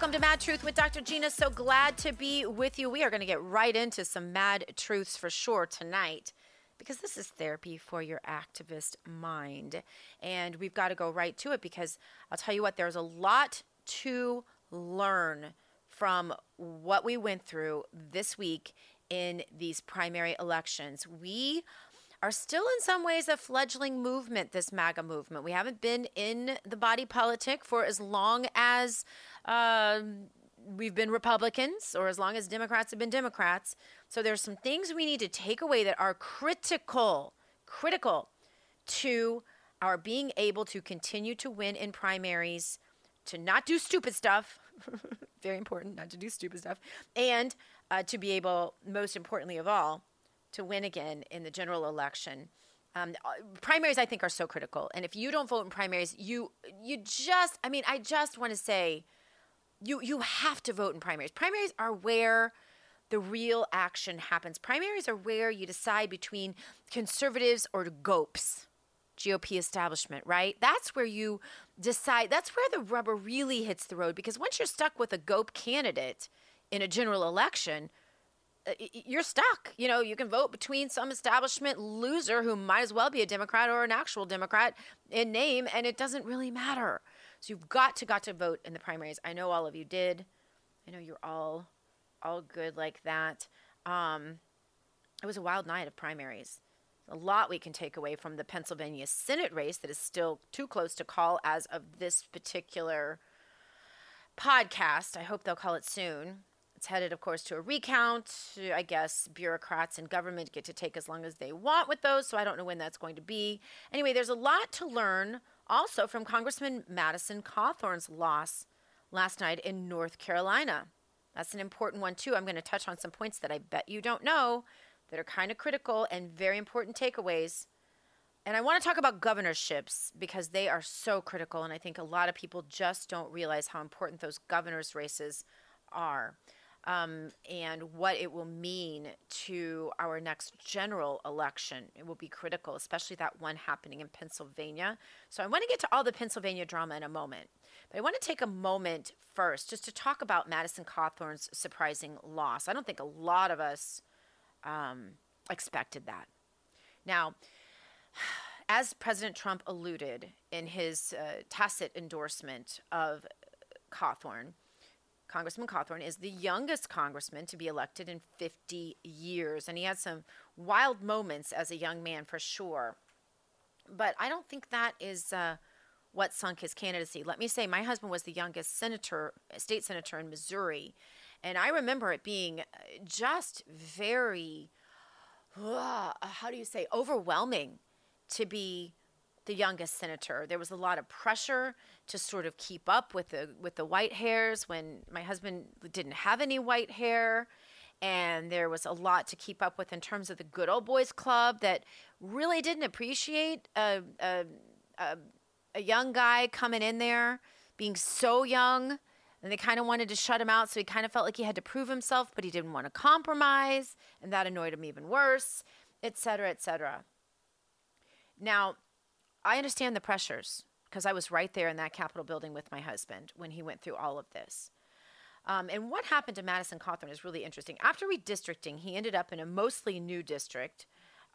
Welcome to Mad Truth with Dr. Gina. So glad to be with you. We are going to get right into some mad truths for sure tonight because this is therapy for your activist mind. And we've got to go right to it because I'll tell you what, there's a lot to learn from what we went through this week in these primary elections. We are still in some ways a fledgling movement, this MAGA movement. We haven't been in the body politic for as long as uh, we've been Republicans or as long as Democrats have been Democrats. So there's some things we need to take away that are critical, critical to our being able to continue to win in primaries, to not do stupid stuff. Very important not to do stupid stuff. And uh, to be able, most importantly of all, to win again in the general election. Um, uh, primaries, I think, are so critical. And if you don't vote in primaries, you you just, I mean, I just want to say, you you have to vote in primaries. Primaries are where the real action happens. Primaries are where you decide between conservatives or GOPs, GOP establishment, right? That's where you decide. That's where the rubber really hits the road because once you're stuck with a GOP candidate in a general election, uh, you're stuck. You know, you can vote between some establishment loser who might as well be a Democrat or an actual Democrat in name, and it doesn't really matter. So you've got to got to vote in the primaries. I know all of you did. I know you're all all good like that. Um, it was a wild night of primaries. A lot we can take away from the Pennsylvania Senate race that is still too close to call as of this particular podcast. I hope they'll call it soon. It's headed, of course, to a recount. I guess bureaucrats and government get to take as long as they want with those, so I don't know when that's going to be. Anyway, there's a lot to learn also from Congressman Madison Cawthorn's loss last night in North Carolina. That's an important one, too. I'm going to touch on some points that I bet you don't know that are kind of critical and very important takeaways. And I want to talk about governorships because they are so critical. And I think a lot of people just don't realize how important those governor's races are um, and what it will mean to our next general election. It will be critical, especially that one happening in Pennsylvania. So I want to get to all the Pennsylvania drama in a moment. But I want to take a moment first just to talk about Madison Cawthorn's surprising loss. I don't think a lot of us um, expected that. Now, as President Trump alluded in his uh, tacit endorsement of Cawthorn, Congressman Cawthorn is the youngest congressman to be elected in 50 years. And he had some wild moments as a young man for sure. But I don't think that is uh, what sunk his candidacy. Let me say, my husband was the youngest senator, state senator in Missouri. And I remember it being uh, just very, uh, how do you say, overwhelming to be the youngest senator. There was a lot of pressure to sort of keep up with the with the white hairs when my husband didn't have any white hair. And there was a lot to keep up with in terms of the good old boys club that really didn't appreciate a, a, a, a young guy coming in there being so young and they kind of wanted to shut him out. So he kind of felt like he had to prove himself but he didn't want to compromise and that annoyed him even worse etc etc now i understand the pressures because I was right there in that Capitol building with my husband when he went through all of this. Um, and what happened to Madison Cawthorn is really interesting. After redistricting, he ended up in a mostly new district.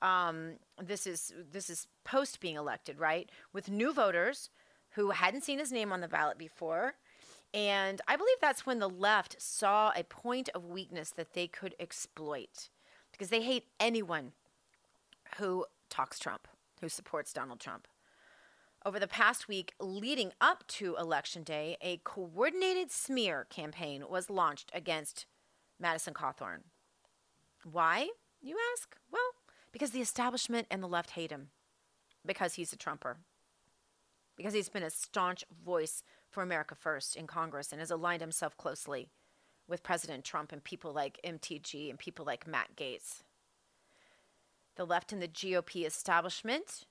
Um, this is this is post being elected, right? With new voters who hadn't seen his name on the ballot before. And I believe that's when the left saw a point of weakness that they could exploit because they hate anyone who talks Trump, who supports Donald Trump. Over the past week leading up to Election Day, a coordinated smear campaign was launched against Madison Cawthorn. Why, you ask? Well, because the establishment and the left hate him, because he's a Trumper, because he's been a staunch voice for America First in Congress and has aligned himself closely with President Trump and people like MTG and people like Matt Gaetz. The left and the GOP establishment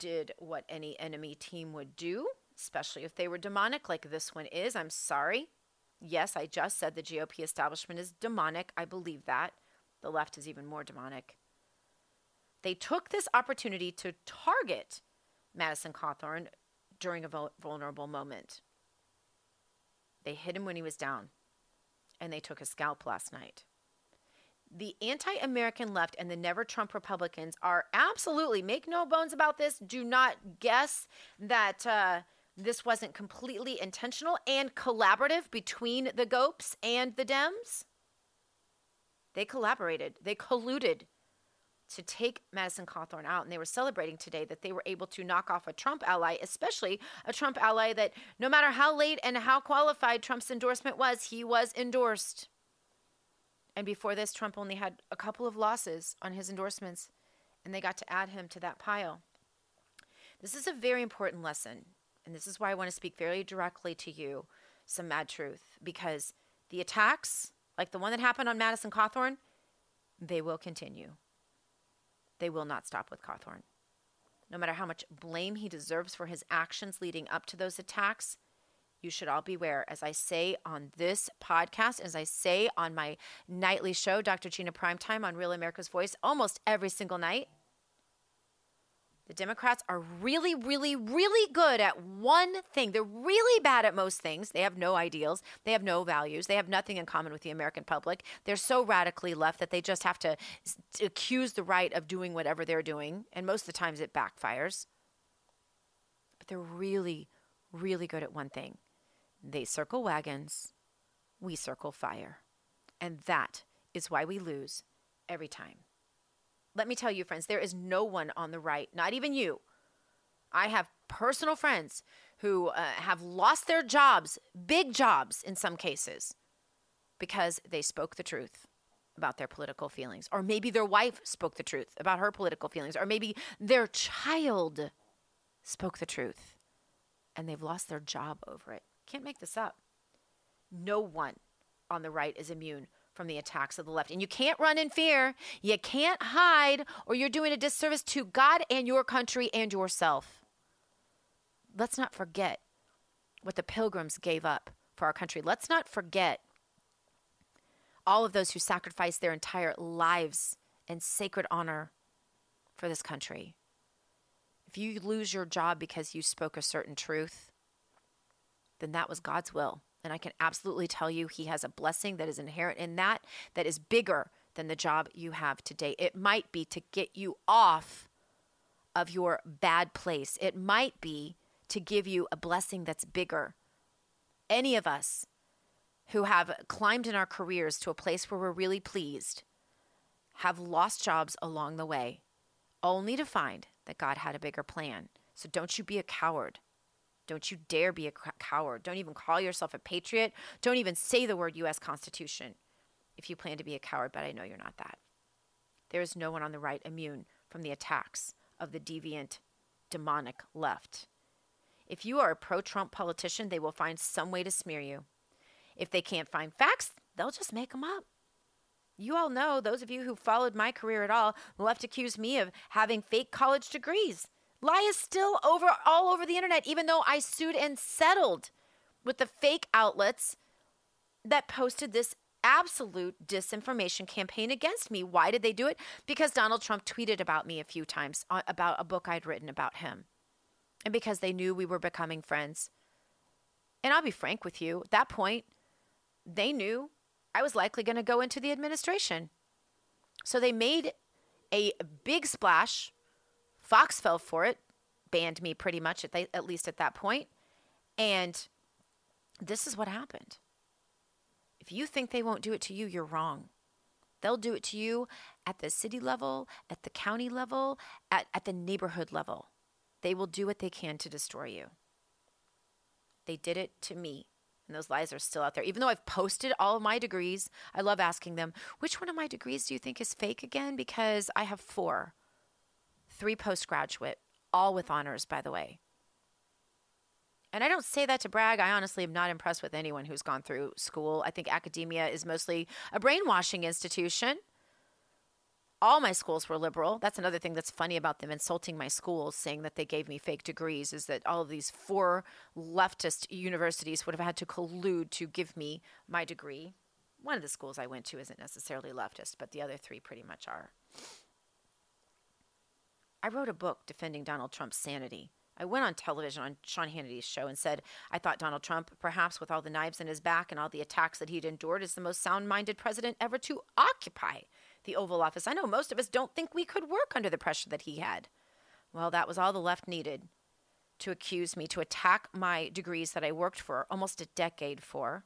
did what any enemy team would do, especially if they were demonic like this one is. I'm sorry. Yes, I just said the GOP establishment is demonic. I believe that. The left is even more demonic. They took this opportunity to target Madison Cawthorn during a vulnerable moment. They hit him when he was down, and they took a scalp last night the anti American left and the never Trump Republicans are absolutely, make no bones about this, do not guess that uh, this wasn't completely intentional and collaborative between the GOPs and the Dems. They collaborated, they colluded to take Madison Cawthorn out. And they were celebrating today that they were able to knock off a Trump ally, especially a Trump ally that no matter how late and how qualified Trump's endorsement was, he was endorsed. And before this, Trump only had a couple of losses on his endorsements, and they got to add him to that pile. This is a very important lesson, and this is why I want to speak very directly to you some mad truth, because the attacks, like the one that happened on Madison Cawthorn, they will continue. They will not stop with Cawthorn. No matter how much blame he deserves for his actions leading up to those attacks, you should all beware. As I say on this podcast, as I say on my nightly show, Dr. Gina Primetime on Real America's Voice, almost every single night, the Democrats are really, really, really good at one thing. They're really bad at most things. They have no ideals. They have no values. They have nothing in common with the American public. They're so radically left that they just have to, accuse the right of doing whatever they're doing. And most of the times it backfires. But they're really, really good at one thing they circle wagons, we circle fire. And that is why we lose every time. Let me tell you, friends, there is no one on the right, not even you. I have personal friends who uh, have lost their jobs, big jobs in some cases, because they spoke the truth about their political feelings. Or maybe their wife spoke the truth about her political feelings. Or maybe their child spoke the truth and they've lost their job over it. Can't make this up. No one on the right is immune from the attacks of the left. And you can't run in fear. You can't hide, or you're doing a disservice to God and your country and yourself. Let's not forget what the pilgrims gave up for our country. Let's not forget all of those who sacrificed their entire lives and sacred honor for this country. If you lose your job because you spoke a certain truth, then that was God's will. And I can absolutely tell you, He has a blessing that is inherent in that, that is bigger than the job you have today. It might be to get you off of your bad place, it might be to give you a blessing that's bigger. Any of us who have climbed in our careers to a place where we're really pleased have lost jobs along the way, only to find that God had a bigger plan. So don't you be a coward. Don't you dare be a coward. Don't even call yourself a patriot. Don't even say the word U.S. Constitution if you plan to be a coward, but I know you're not that. There is no one on the right immune from the attacks of the deviant, demonic left. If you are a pro Trump politician, they will find some way to smear you. If they can't find facts, they'll just make them up. You all know, those of you who followed my career at all, the left accused me of having fake college degrees. Lie is still over all over the internet, even though I sued and settled with the fake outlets that posted this absolute disinformation campaign against me. Why did they do it? Because Donald Trump tweeted about me a few times uh, about a book I'd written about him. And because they knew we were becoming friends. And I'll be frank with you, at that point, they knew I was likely going to go into the administration. So they made a big splash Fox fell for it, banned me pretty much at, the, at least at that point, And this is what happened. If you think they won't do it to you, you're wrong. They'll do it to you at the city level, at the county level, at, at the neighborhood level. They will do what they can to destroy you. They did it to me. And those lies are still out there. Even though I've posted all of my degrees, I love asking them, which one of my degrees do you think is fake again? Because I have four, three postgraduate, all with honors, by the way. And I don't say that to brag. I honestly am not impressed with anyone who's gone through school. I think academia is mostly a brainwashing institution. All my schools were liberal. That's another thing that's funny about them insulting my schools, saying that they gave me fake degrees, is that all of these four leftist universities would have had to collude to give me my degree. One of the schools I went to isn't necessarily leftist, but the other three pretty much are. I wrote a book defending Donald Trump's sanity. I went on television on Sean Hannity's show and said I thought Donald Trump, perhaps with all the knives in his back and all the attacks that he'd endured, is the most sound minded president ever to occupy the Oval Office. I know most of us don't think we could work under the pressure that he had. Well, that was all the left needed to accuse me, to attack my degrees that I worked for almost a decade for,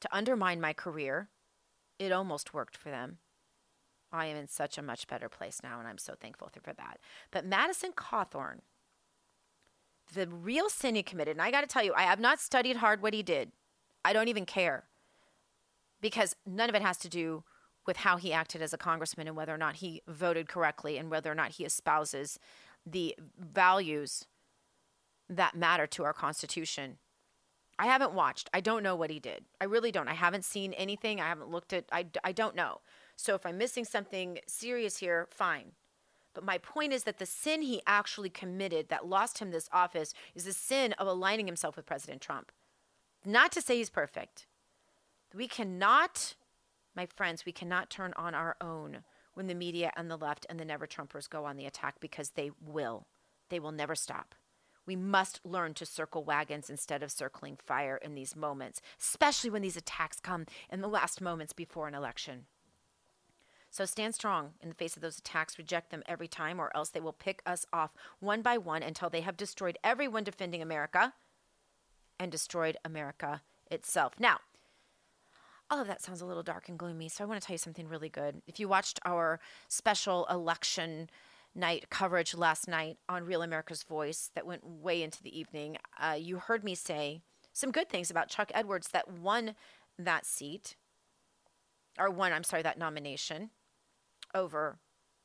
to undermine my career. It almost worked for them. I am in such a much better place now, and I'm so thankful for that. But Madison Cawthorn, the real sin he committed, and I got to tell you, I have not studied hard what he did. I don't even care because none of it has to do with how he acted as a congressman and whether or not he voted correctly and whether or not he espouses the values that matter to our Constitution. I haven't watched. I don't know what he did. I really don't. I haven't seen anything. I haven't looked at. I, I don't know. So if I'm missing something serious here, fine. But my point is that the sin he actually committed that lost him this office is the sin of aligning himself with President Trump. Not to say he's perfect. We cannot, my friends, we cannot turn on our own when the media and the left and the never Trumpers go on the attack because they will. They will never stop. We must learn to circle wagons instead of circling fire in these moments, especially when these attacks come in the last moments before an election. So stand strong in the face of those attacks, reject them every time, or else they will pick us off one by one until they have destroyed everyone defending America and destroyed America itself. Now, all of that sounds a little dark and gloomy, so I want to tell you something really good. If you watched our special election night coverage last night on Real America's Voice that went way into the evening, uh, you heard me say some good things about Chuck Edwards that won that seat, or won, I'm sorry, that nomination over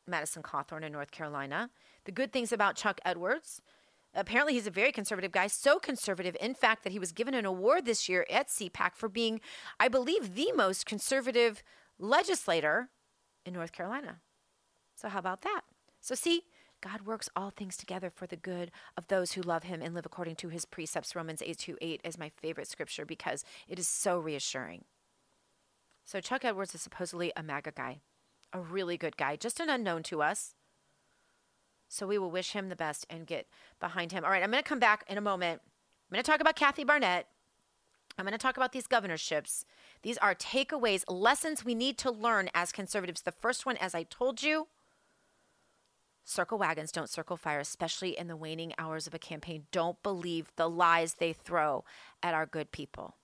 Madison Cawthorn in North Carolina. The good things about Chuck Edwards. Apparently, he's a very conservative guy, so conservative, in fact, that he was given an award this year at CPAC for being, I believe, the most conservative legislator in North Carolina. So, how about that? So, see, God works all things together for the good of those who love him and live according to his precepts. Romans 8 2 8 is my favorite scripture because it is so reassuring. So, Chuck Edwards is supposedly a MAGA guy a really good guy, just an unknown to us. So we will wish him the best and get behind him. All right, I'm going to come back in a moment. I'm going to talk about Kathy Barnette. I'm going to talk about these governorships. These are takeaways, lessons we need to learn as conservatives. The first one, as I told you, circle wagons, don't circle fire, especially in the waning hours of a campaign. Don't believe the lies they throw at our good people.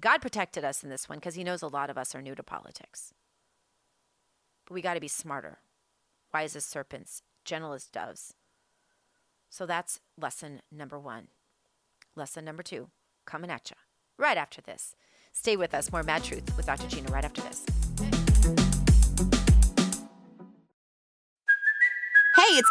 God protected us in this one because he knows a lot of us are new to politics. But we got to be smarter, wise as serpents, gentle as doves. So that's lesson number one. Lesson number two, coming at you right after this. Stay with us. More Mad Truth with Dr. Gina right after this.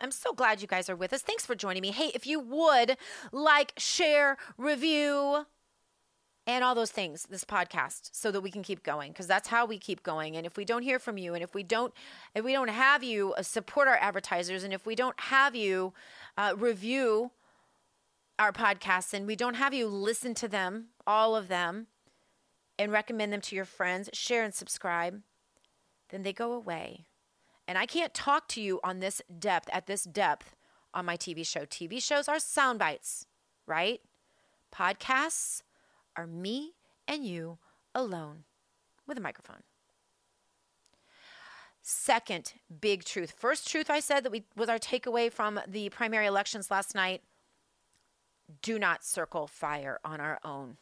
I'm so glad you guys are with us. Thanks for joining me. Hey, if you would like, share, review, and all those things, this podcast, so that we can keep going, because that's how we keep going. And if we don't hear from you, and if we don't, if we don't have you uh, support our advertisers, and if we don't have you uh, review our podcasts, and we don't have you listen to them, all of them, and recommend them to your friends, share and subscribe, then they go away. And I can't talk to you on this depth, at this depth on my TV show. TV shows are sound bites, right? Podcasts are me and you alone with a microphone. Second big truth. First truth I said that we was our takeaway from the primary elections last night. Do not circle fire on our own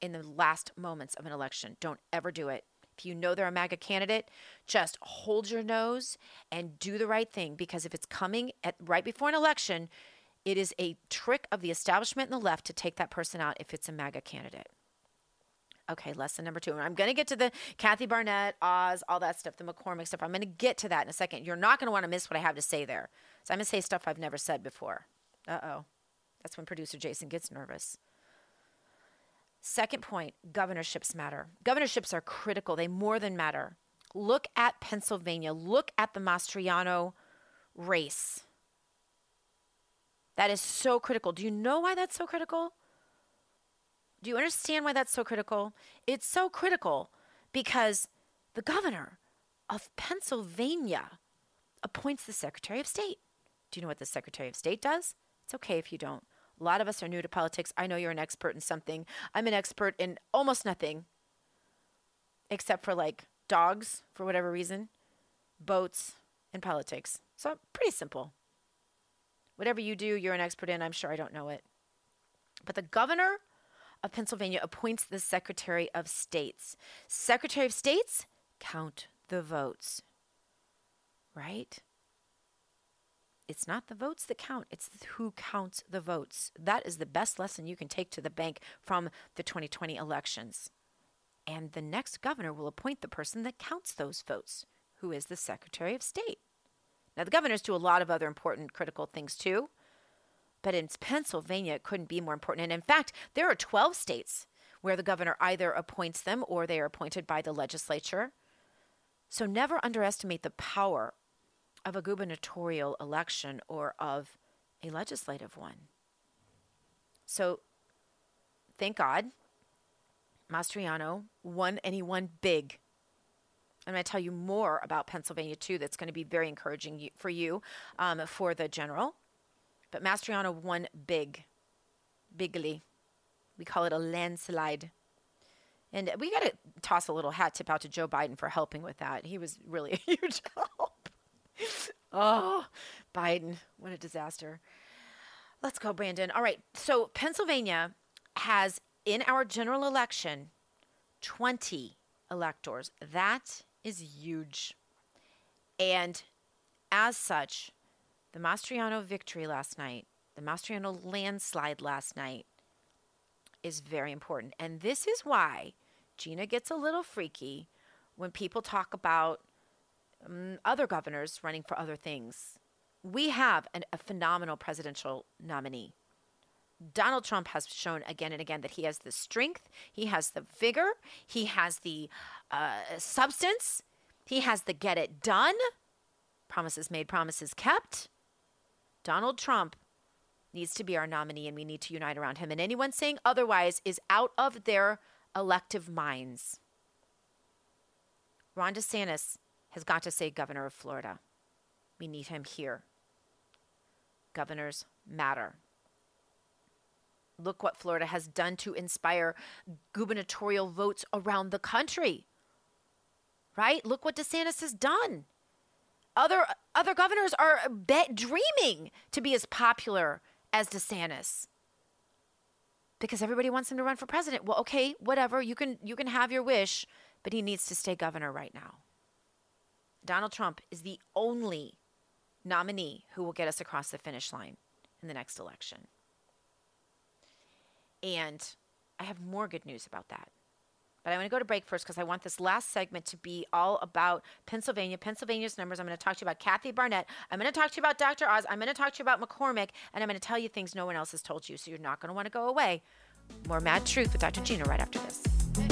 in the last moments of an election. Don't ever do it. If you know they're a MAGA candidate, just hold your nose and do the right thing because if it's coming at right before an election, it is a trick of the establishment and the left to take that person out if it's a MAGA candidate. Okay, lesson number two. And I'm going to get to the Kathy Barnette, Oz, all that stuff, the McCormick stuff. I'm going to get to that in a second. You're not going to want to miss what I have to say there. So I'm going to say stuff I've never said before. Uh oh. That's when producer Jason gets nervous. Second point governorships matter. Governorships are critical, they more than matter. Look at Pennsylvania, look at the Mastriano race. That is so critical. Do you know why that's so critical? Do you understand why that's so critical? It's so critical because the governor of Pennsylvania appoints the Secretary of State. Do you know what the Secretary of State does? It's okay if you don't. A lot of us are new to politics. I know you're an expert in something. I'm an expert in almost nothing, except for like dogs, for whatever reason, boats, and politics. So pretty simple. Whatever you do, you're an expert in. I'm sure I don't know it. But the governor of Pennsylvania appoints the Secretary of States. Secretary of States count the votes, right? It's not the votes that count, it's who counts the votes. That is the best lesson you can take to the bank from the 2020 elections. And the next governor will appoint the person that counts those votes, who is the Secretary of State. Now, the governors do a lot of other important critical things too, but in Pennsylvania, it couldn't be more important. And in fact, there are 12 states where the governor either appoints them or they are appointed by the legislature. So never underestimate the power of a gubernatorial election or of a legislative one. So thank God Mastriano won and he won big. I'm going to tell you more about Pennsylvania too. That's going to be very encouraging for you um, for the general. But Mastriano won big, bigly. We call it a landslide. And we got to toss a little hat tip out to Joe Biden for helping with that. He was really a huge help. oh, Biden, what a disaster. Let's go, Brandon. All right. So, Pennsylvania has in our general election 20 electors. That is huge. And as such, the Mastriano victory last night, the Mastriano landslide last night, is very important. And this is why Gina gets a little freaky when people talk about um, other governors running for other things. We have an, a phenomenal presidential nominee. Donald Trump has shown again and again that he has the strength, he has the vigor, he has the uh, substance, he has the get it done. Promises made, promises kept. Donald Trump needs to be our nominee and we need to unite around him. And anyone saying otherwise is out of their elective minds. Ron DeSantis has got to say governor of Florida. We need him here. Governors matter. Look what Florida has done to inspire gubernatorial votes around the country. Right? Look what DeSantis has done. Other other governors are bet dreaming to be as popular as DeSantis. because everybody wants him to run for president. Well, okay, whatever. You can you can have your wish, but he needs to stay governor right now. Donald Trump is the only nominee who will get us across the finish line in the next election. And I have more good news about that. But I'm going to go to break first because I want this last segment to be all about Pennsylvania, Pennsylvania's numbers. I'm going to talk to you about Kathy Barnette. I'm going to talk to you about Dr. Oz. I'm going to talk to you about McCormick. And I'm going to tell you things no one else has told you. So you're not going to want to go away. More Mad Truth with Dr. Gina right after this.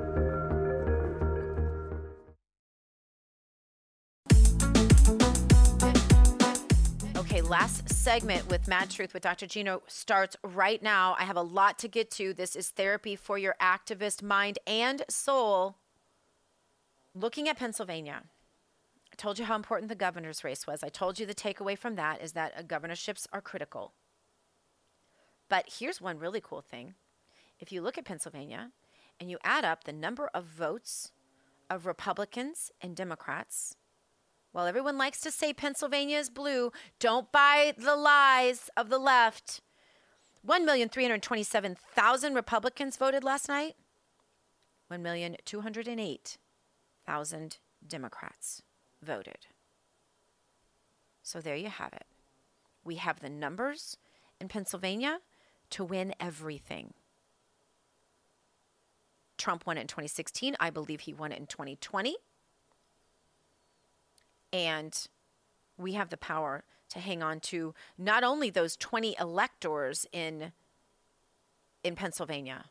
Last segment with Mad Truth with Dr. Gina starts right now. I have a lot to get to. This is therapy for your activist mind and soul. Looking at Pennsylvania, I told you how important the governor's race was. I told you the takeaway from that is that uh, governorships are critical. But here's one really cool thing. If you look at Pennsylvania and you add up the number of votes of Republicans and Democrats, while everyone likes to say Pennsylvania is blue, don't buy the lies of the left. 1,327,000 Republicans voted last night. 1,208,000 Democrats voted. So there you have it. We have the numbers in Pennsylvania to win everything. Trump won it in 2016. I believe he won it in 2020. And we have the power to hang on to not only those 20 electors in in Pennsylvania,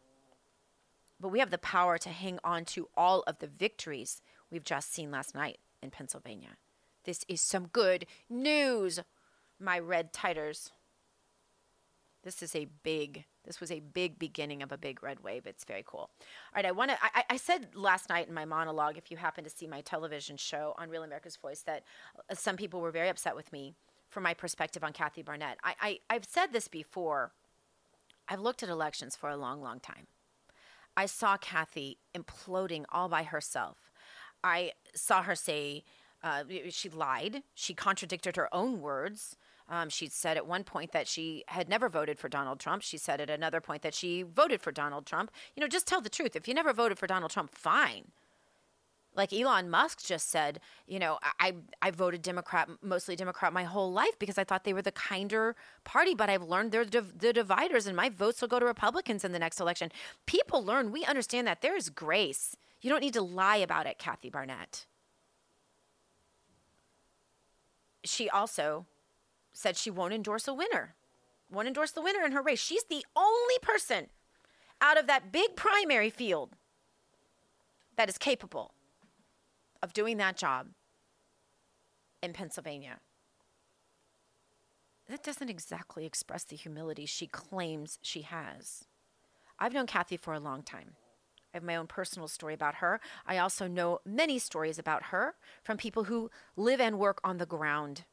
but we have the power to hang on to all of the victories we've just seen last night in Pennsylvania. This is some good news, my red titers. This is a big this was a big beginning of a big red wave. It's very cool. All right, I want to. I, I said last night in my monologue, if you happen to see my television show on Real America's Voice, that uh, some people were very upset with me for my perspective on Kathy Barnette. I, I I've said this before. I've looked at elections for a long, long time. I saw Kathy imploding all by herself. I saw her say uh, she lied. She contradicted her own words. Um, she said at one point that she had never voted for Donald Trump. She said at another point that she voted for Donald Trump. You know, just tell the truth. If you never voted for Donald Trump, fine. Like Elon Musk just said, you know, I I voted Democrat, mostly Democrat, my whole life because I thought they were the kinder party. But I've learned they're the, the dividers, and my votes will go to Republicans in the next election. People learn. We understand that there is grace. You don't need to lie about it, Kathy Barnette. She also said she won't endorse a winner, won't endorse the winner in her race. She's the only person out of that big primary field that is capable of doing that job in Pennsylvania. That doesn't exactly express the humility she claims she has. I've known Kathy for a long time. I have my own personal story about her. I also know many stories about her from people who live and work on the ground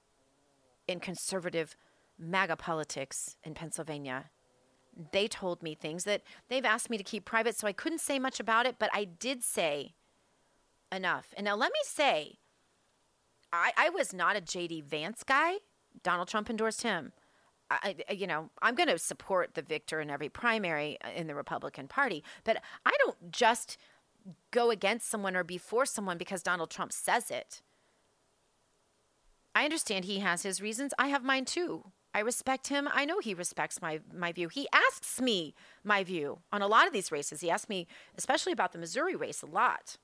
in conservative MAGA politics in Pennsylvania. They told me things that they've asked me to keep private, so I couldn't say much about it, but I did say enough. And now let me say, I, I was not a JD Vance guy. Donald Trump endorsed him. I, you know, I'm going to support the victor in every primary uh, in the Republican Party, but I don't just go against someone or before someone because Donald Trump says it. I understand he has his reasons. I have mine too. I respect him. I know he respects my my view. He asks me my view on a lot of these races. He asked me especially about the Missouri race a lot.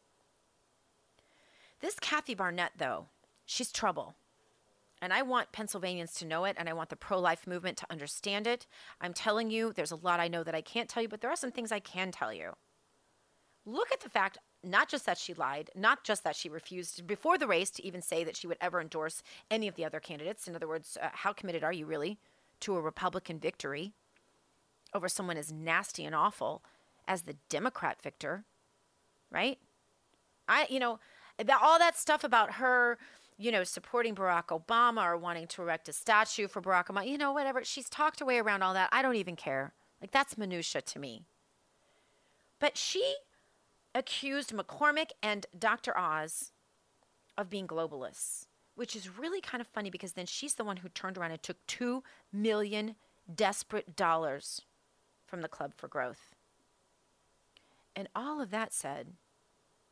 This Kathy Barnette though, she's trouble. And I want Pennsylvanians to know it, and I want the pro life movement to understand it. I'm telling you, there's a lot I know that I can't tell you, but there are some things I can tell you. Look at the fact not just that she lied, not just that she refused before the race to even say that she would ever endorse any of the other candidates. In other words, uh, how committed are you really to a Republican victory over someone as nasty and awful as the Democrat victor, right? I, you know, all that stuff about her, you know, supporting Barack Obama or wanting to erect a statue for Barack Obama, you know, whatever. She's talked her way around all that. I don't even care. Like, that's minutia to me. But she accused McCormick and Dr. Oz of being globalists, which is really kind of funny because then she's the one who turned around and took two million desperate dollars from the Club for Growth. And all of that said,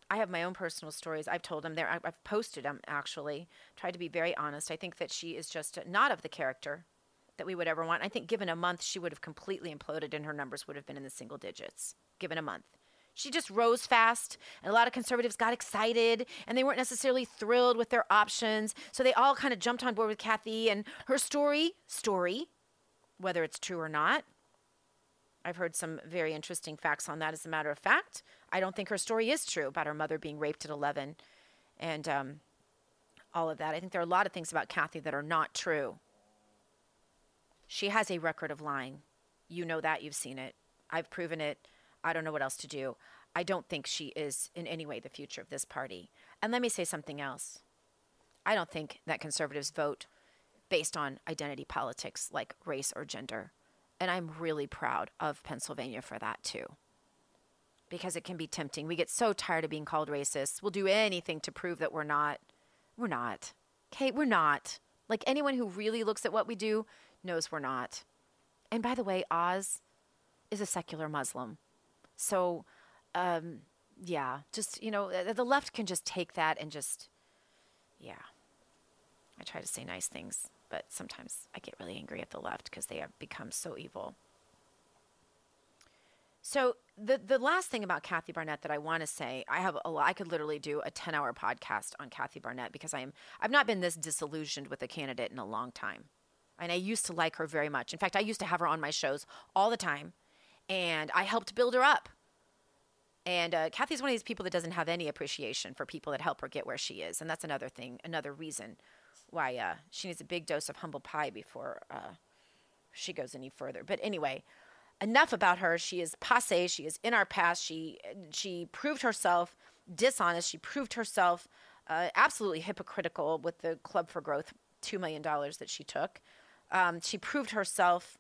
I have my own personal stories. I've told them there. I've posted them actually. Tried to be very honest. I think that she is just not of the character that we would ever want. I think given a month, she would have completely imploded and her numbers would have been in the single digits. Given a month. She just rose fast, and a lot of conservatives got excited, and they weren't necessarily thrilled with their options. So they all kind of jumped on board with Kathy and her story, story, whether it's true or not. I've heard some very interesting facts on that, as a matter of fact. I don't think her story is true about her mother being raped at 11 and um, all of that. I think there are a lot of things about Kathy that are not true. She has a record of lying. You know that. You've seen it. I've proven it. I don't know what else to do. I don't think she is in any way the future of this party. And let me say something else. I don't think that conservatives vote based on identity politics like race or gender. And I'm really proud of Pennsylvania for that too. Because it can be tempting. We get so tired of being called racist. We'll do anything to prove that we're not. We're not. Okay, we're not. Like anyone who really looks at what we do knows we're not. And by the way, Oz is a secular Muslim. So, um, yeah, just, you know, the left can just take that and just, yeah. I try to say nice things, but sometimes I get really angry at the left because they have become so evil. So the the last thing about Kathy Barnette that I want to say, I have a lot, I could literally do a 10-hour podcast on Kathy Barnette because I am I've not been this disillusioned with a candidate in a long time. And I used to like her very much. In fact, I used to have her on my shows all the time and I helped build her up. And uh, Kathy's one of these people that doesn't have any appreciation for people that help her get where she is, and that's another thing, another reason why uh, she needs a big dose of humble pie before uh, she goes any further. But anyway, enough about her. She is passe. She is in our past. She she proved herself dishonest. She proved herself uh, absolutely hypocritical with the Club for Growth two million dollars that she took. Um, she proved herself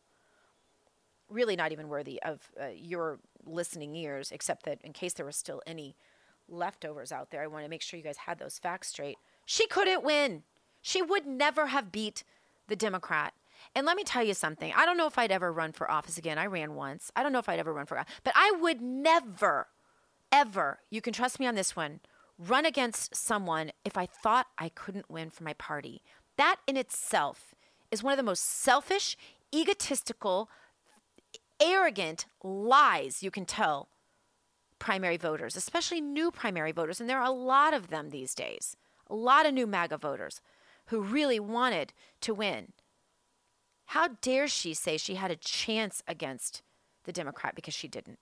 really not even worthy of uh, your listening ears, except that in case there were still any leftovers out there, I want to make sure you guys had those facts straight. She couldn't win. She would never have beat the Democrat. And let me tell you something. I don't know if I'd ever run for office again. I ran once. I don't know if I'd ever run for but I would never ever, you can trust me on this one, run against someone if I thought I couldn't win for my party. That in itself is one of the most selfish, egotistical, arrogant lies you can tell primary voters, especially new primary voters. And there are a lot of them these days, a lot of new MAGA voters who really wanted to win. How dare she say she had a chance against the Democrat because she didn't?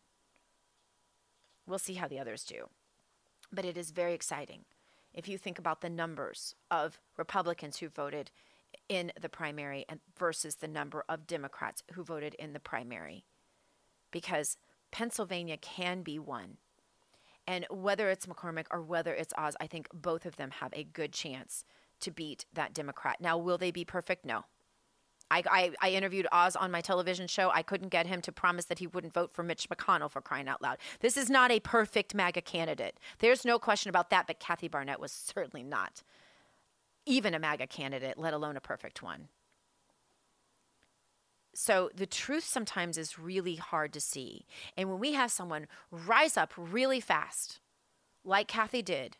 We'll see how the others do. But it is very exciting if you think about the numbers of Republicans who voted in the primary and versus the number of Democrats who voted in the primary. Because Pennsylvania can be won. And whether it's McCormick or whether it's Oz, I think both of them have a good chance to beat that Democrat. Now, will they be perfect? No. I, I, I, interviewed Oz on my television show. I couldn't get him to promise that he wouldn't vote for Mitch McConnell for crying out loud. This is not a perfect MAGA candidate. There's no question about that, but Kathy Barnette was certainly not even a MAGA candidate, let alone a perfect one. So the truth sometimes is really hard to see. And when we have someone rise up really fast, like Kathy did,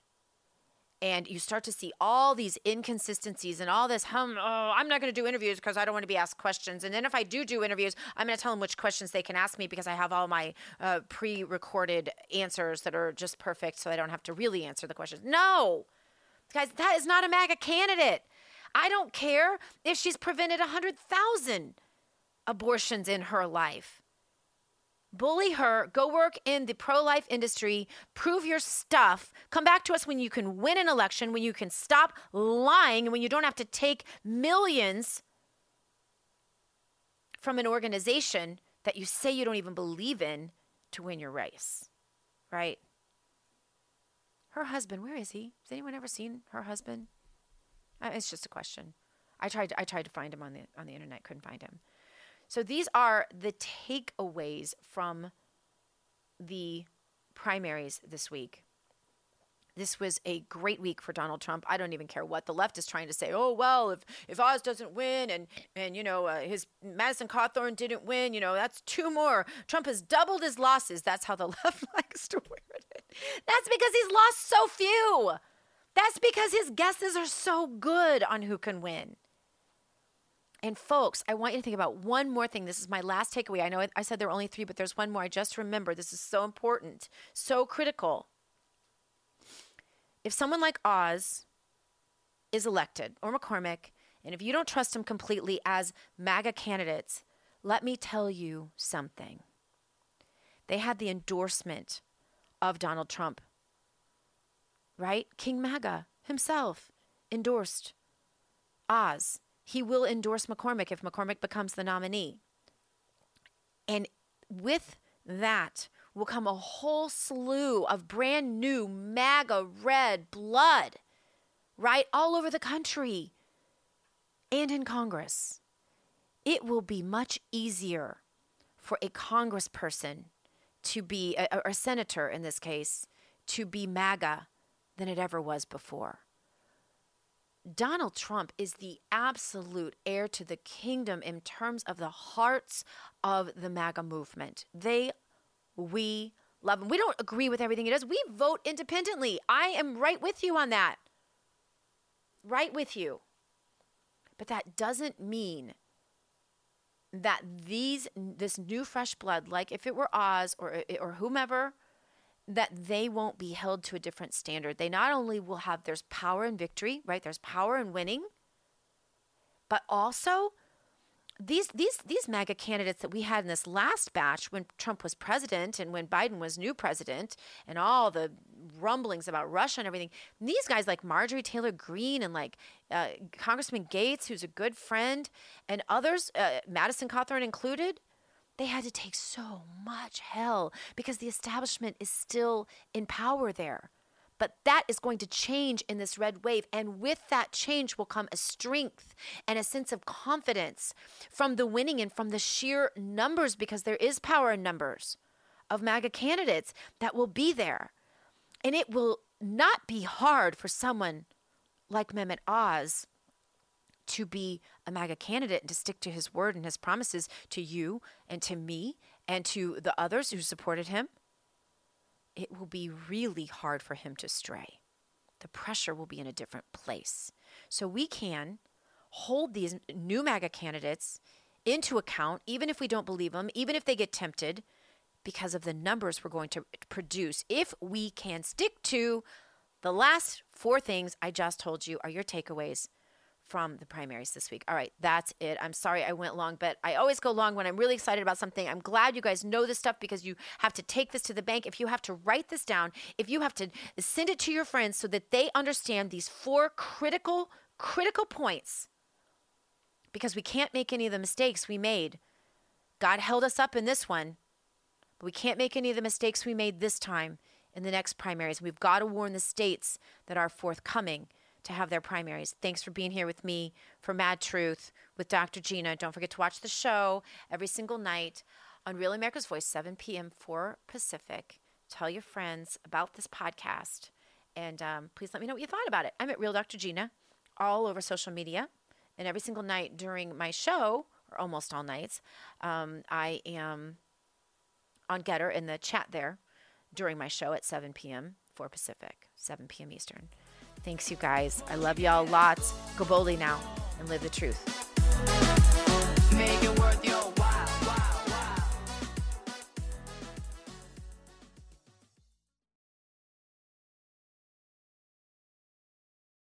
and you start to see all these inconsistencies and all this hum oh i'm not going to do interviews because i don't want to be asked questions and then if i do do interviews i'm going to tell them which questions they can ask me because i have all my uh, pre-recorded answers that are just perfect so i don't have to really answer the questions no Guys, that is not a MAGA candidate. I don't care if she's prevented 100,000 abortions in her life. Bully her, go work in the pro life industry, prove your stuff, come back to us when you can win an election, when you can stop lying, and when you don't have to take millions from an organization that you say you don't even believe in to win your race, right? Her husband, where is he? Has anyone ever seen her husband? Uh, It's just a question. I tried. I tried to find him on the on the internet. Couldn't find him. So these are the takeaways from the primaries this week. This was a great week for Donald Trump. I don't even care what the left is trying to say. Oh well, if if Oz doesn't win and and you know uh, his Madison Cawthorn didn't win, you know that's two more. Trump has doubled his losses. That's how the left likes to it. That's because he's lost so few. That's because his guesses are so good on who can win. And folks, I want you to think about one more thing. This is my last takeaway. I know I- said there were only three, but there's one more. I just remember this is so important, so critical. If someone like Oz is elected or McCormick, and if you don't trust him completely as MAGA candidates, let me tell you something. They had the endorsement of Donald Trump, right? King MAGA himself endorsed Oz. He will endorse McCormick if McCormick becomes the nominee. And with that will come a whole slew of brand new MAGA red blood, right? All over the country and in Congress. It will be much easier for a congressperson to be, a, a senator in this case, to be MAGA than it ever was before. Donald Trump is the absolute heir to the kingdom in terms of the hearts of the MAGA movement. They, we love him. We don't agree with everything he does. We vote independently. I am right with you on that. Right with you. But that doesn't mean that these this new fresh blood, like if it were Oz or eh, or whomever, that they won't be held to a different standard. They not only will have there's power in victory, right? There's power in winning, but also these these these MAGA candidates that we had in this last batch when Trump was president and when Biden was new president and all the rumblings about Russia and everything. These guys like Marjorie Taylor Greene and like uh, Congressman Gaetz, who's a good friend, and others, uh, Madison Cawthorn included, they had to take so much hell because the establishment is still in power there. But that is going to change in this red wave. And with that change will come a strength and a sense of confidence from the winning and from the sheer numbers, because there is power in numbers of MAGA candidates that will be there. And it will not be hard for someone like Mehmet Oz to be a MAGA candidate and to stick to his word and his promises to you and to me and to the others who supported him it will be really hard for him to stray. The pressure will be in a different place. So we can hold these new MAGA candidates into account, even if we don't believe them, even if they get tempted, because of the numbers we're going to produce. If we can stick to the last four things I just told you are your takeaways from the primaries this week. All right, that's it. I'm sorry I went long, but I always go long when I'm really excited about something. I'm glad you guys know this stuff because you have to take this to the bank. If you have to write this down, if you have to send it to your friends so that they understand these four critical, critical points, because we can't make any of the mistakes we made. God held us up in this one, but we can't make any of the mistakes we made this time in the next primaries. We've got to warn the states that are forthcoming to have their primaries. Thanks for being here with me for Mad Truth with Dr. Gina. Don't forget to watch the show every single night on Real America's Voice, 7 p.m. 4 Pacific. Tell your friends about this podcast. And um, please let me know what you thought about it. I'm at Real Dr. Gina all over social media. And every single night during my show, or almost all nights, um, I am on GETTR in the chat there during my show at 7 p.m. 4 Pacific, 7 p.m. Eastern. Thanks, you guys. I love y'all lots. Go boldly now and live the truth.